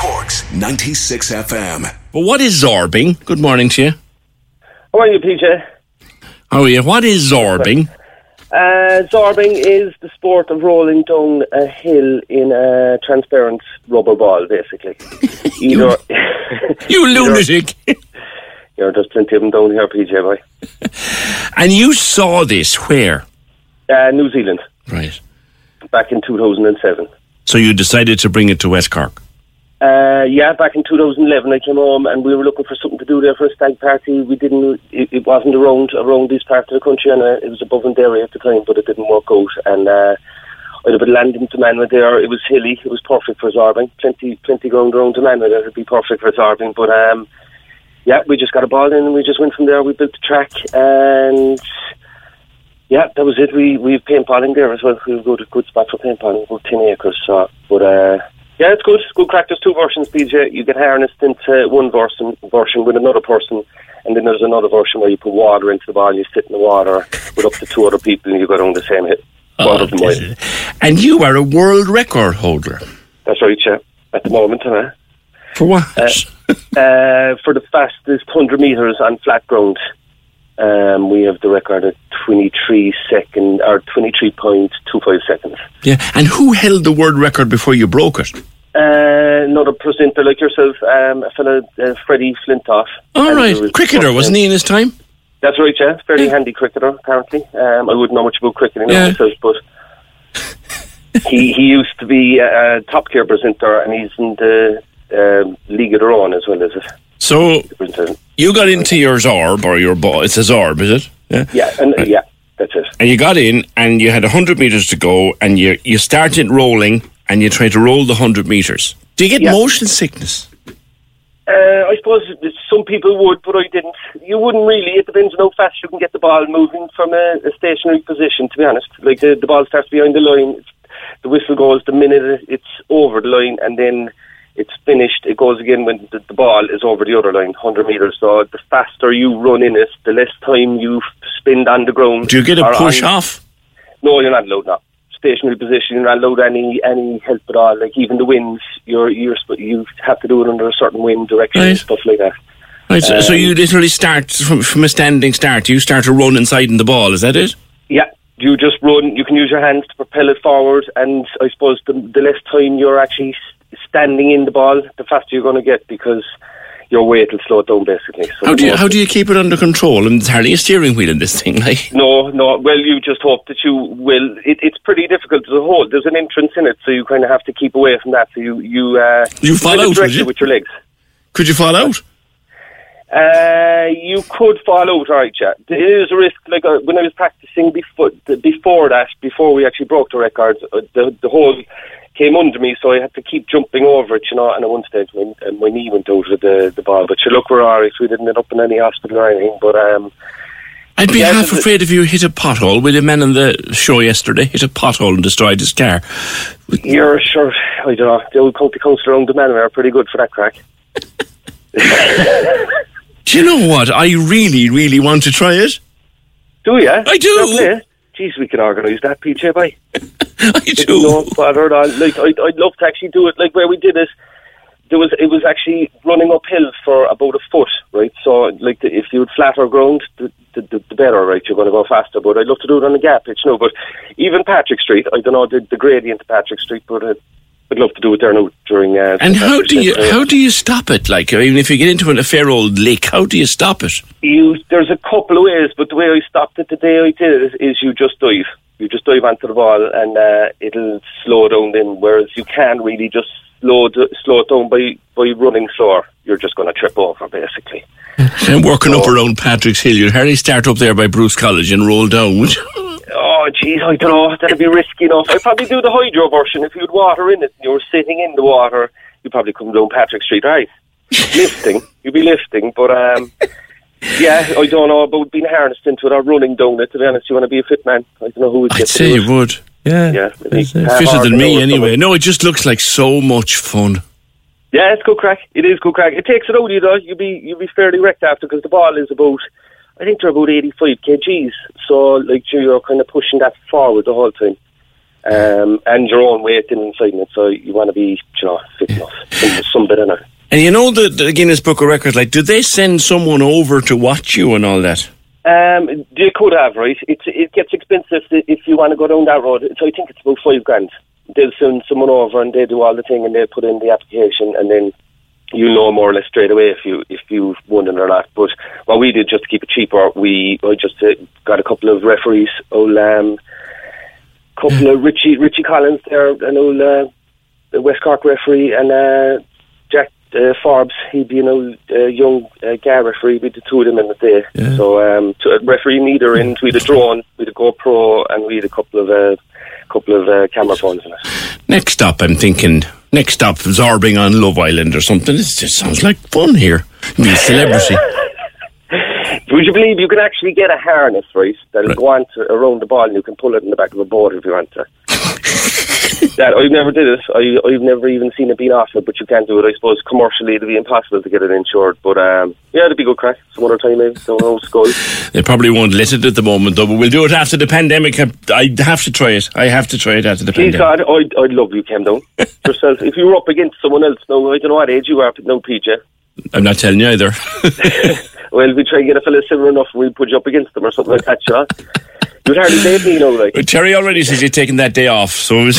Corks 96 FM. But what is zorbing? Good morning to you. How are you, PJ? How are you? What is zorbing? Uh, zorbing is the sport of rolling down a hill in a transparent rubber ball, basically. You Either You lunatic. you know, there's plenty of them down here, PJ boy. and you saw this where? Uh, New Zealand, Right. back in 2007. So you decided to bring it to West Cork. Uh, yeah, back in 2011, I came home and we were looking for something to do there for a stag party. We didn't. It, it wasn't around around this part of the country, and uh, it was above in Derry at the time, but it didn't work out. And uh, I'd have been landing to Manwa there. It was hilly. It was perfect for zorbing. Plenty, plenty ground around to Manwa that would be perfect for zorbing. But um, yeah, we just got a ball in and we just went from there. We built the track and. Yeah, that was it. We we paintballing there as well. We go to a good spot for paintballing, about ten acres. So, but uh, yeah, it's good. It's good crack. There's two versions, PJ. You get harnessed into one version version with another person, and then there's another version where you put water into the ball. You sit in the water with up to two other people, and you go down the same hit. One of them wins. And you are a world record holder. That's right, yeah. At the moment, huh? For what? Uh, for the fastest 100 metres on flat ground, um, we have the record at 23 second or 23.25 seconds. yeah. And who held the world record before you broke it? Uh, another presenter like yourself, um, a fellow, uh, Freddie Flintoff. All right. was- Cricketer, wasn't he in his time? That's right, yeah. Fairly handy cricketer, apparently. Um, I wouldn't know much about cricketing Yeah. myself, but he he used to be a, a top tier presenter, and he's in the um League of Their Own as well as it. So you got into your Zorb or your ball. It's a Zorb, is it? Yeah. Yeah, and uh, yeah, that's it. And you got in and you had 100 metres to go and you, you started rolling and you tried to roll the 100 metres. Do you get Yeah. motion sickness? Uh, I suppose some people would, but I didn't. You wouldn't really. It depends on how fast you can get the ball moving from a, a stationary position. To be honest, like the, the ball starts behind the line, it's, the whistle goes the minute it's over the line, and then it's finished. It goes again when the, the ball is over the other line, hundred meters. So the faster you run in it, the less time you spend on the ground. Do you get a push on- off? No, you're not allowed. No, stationary position. You're not allowed any any help at all. Like even the winds, you're you're you have to do it under a certain wind direction and stuff like that. Right, so, so Um, you literally start from, from a standing start. You start to run inside in the ball. Is that it? Yeah, you just run. You can use your hands to propel it forward, and I suppose the, the less time you're actually standing in the ball, the faster you're going to get because your weight will slow it down basically. So How do you how do you keep it under control? And there's hardly a steering wheel in this thing. Like, No, no. Well, you just hope that you will. It, it's pretty difficult. to hold. There's an entrance in it, so you kind of have to keep away from that. So you you uh, You fall out, you? with your legs. could you fall out? Uh, you could fall out, all right, yeah. There is a risk. Like uh, when I was practicing before, before that, before we actually broke the record, uh, the the hole came under me, so I had to keep jumping over it, you know. And at one stage, my, uh, my knee went out of the the ball. But you look, we're all right. We didn't end up in any hospital or anything. But um, I'd be Yeah, half afraid if you hit a pothole. With a man on the show yesterday hit a pothole and destroyed his car. you're sure. I don't know. The old county council around the manor are pretty good for that crack. Do you know what? I really, really want to try it. Do you? I do. Jeez, we could organise that, PJ. Bye. I It do. No bother at all. Like I'd, I'd love to actually do it. Like where we did it, there was it was actually running uphill for about a foot, right? So like the, if you had flatter ground, the, the, the, better, right? You're going to go faster. But I'd love to do it on a GAA pitch, no. But even Patrick Street, I don't know the, the gradient of Patrick Street, but uh, I'd love to do it there now during. Uh, And how do you how do you stop it? Like, I mean, if you get into a fair old lake, how do you stop it? you there's a couple of ways, but the way I stopped it the day I did it is you just dive. you just dive onto the ball and uh, it'll slow down then. Whereas you can't really just slow d- slow it down by by running slower. You're just going to trip over basically. And working up around Patrick's Hill, you'd hardly start up there by Bruce College and roll down? Oh, jeez, I don't know. That'd be risky enough. I'd probably do the hydro version. If you had water in it and you were sitting in the water, you'd probably come down Patrick Street, right? lifting. You'd be lifting, but um, yeah, I don't know about being harnessed into it or running down it. To be honest, you want to be a fit man. I don't know who would I'd say you would. Yeah. Yeah, maybe. It's, fitter than me anyway. someone. No, it just looks like so much fun. Yeah, it's good crack. It is good crack. It takes it out of you though. You'll be you'll be fairly wrecked after because the ball is about, I think they're about eighty five kgs. So like you're kind of pushing that forward the whole time, um, and your own weight in inside it. So you want to be, you know, fit enough, some, some bit in it. And you know the, the Guinness Book of Records, like, did they send someone over to watch you and all that? Um, you could have right. It's it gets expensive if you want to go down that road. So I think it's about five grand. They'll send someone over and they do all the thing and they put in the application and then you know more or less straight away if you if you've won it or not. But what we did just to keep it cheaper, we I just uh, got a couple of referees, old um, couple of Richie Richie Collins there, an old uh, the West Cork referee, and uh, Jack uh, Forbes. He'd be an old uh, young uh, guy referee. We the two of them in the day. So um, to a referee meter in, we had a drone, we had a GoPro, and we had a couple of uh, couple of uh, camera phones in it. Next up, I'm thinking, next stop, Zorbing on Love Island or something. This just sounds like fun here. Be a celebrity. Would you believe you can actually get a harness, right, that'll go on to, around the ball and you can pull it in the back of a boat if you want to? That I've never did it. I, I've never even seen it being offered, but you can't do it. I suppose commercially it'd be impossible to get it insured. But um, yeah, it'd be good crack. Some other time maybe. Don't know, skull. They probably won't let it at the moment, though, but we'll do it after the pandemic. I have to try it. I have to try it after the Please pandemic. God, I'd, I'd love you came down yourself. If you were up against someone else, no, I don't know what age you are, but no, PJ. I'm not telling you either. Well, we try and get a fella similar enough, and we put you up against them or something like that, you You'd hardly me, you know, like. But Terry already says you're taking that day off, so.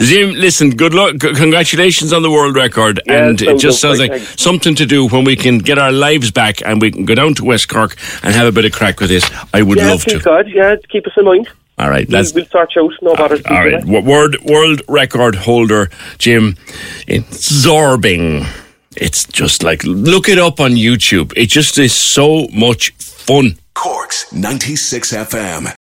Jim, listen, good luck. Congratulations on the world record. Yeah, and it just sounds like Thanks. something to do when we can get our lives back and we can go down to West Cork and have a bit of crack with this. I would Yeah, love to. God, yeah, keep us in mind. All right, We'll, that's we'll you out, no ah, bother. all right. World world record holder Jim in Zorbing. It's just like look it up on YouTube. It just is so much fun. Corks 96 FM.